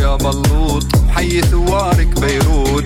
يا بلوط حي ثوارك بيروت.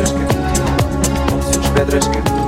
pedras que como se os pedras que.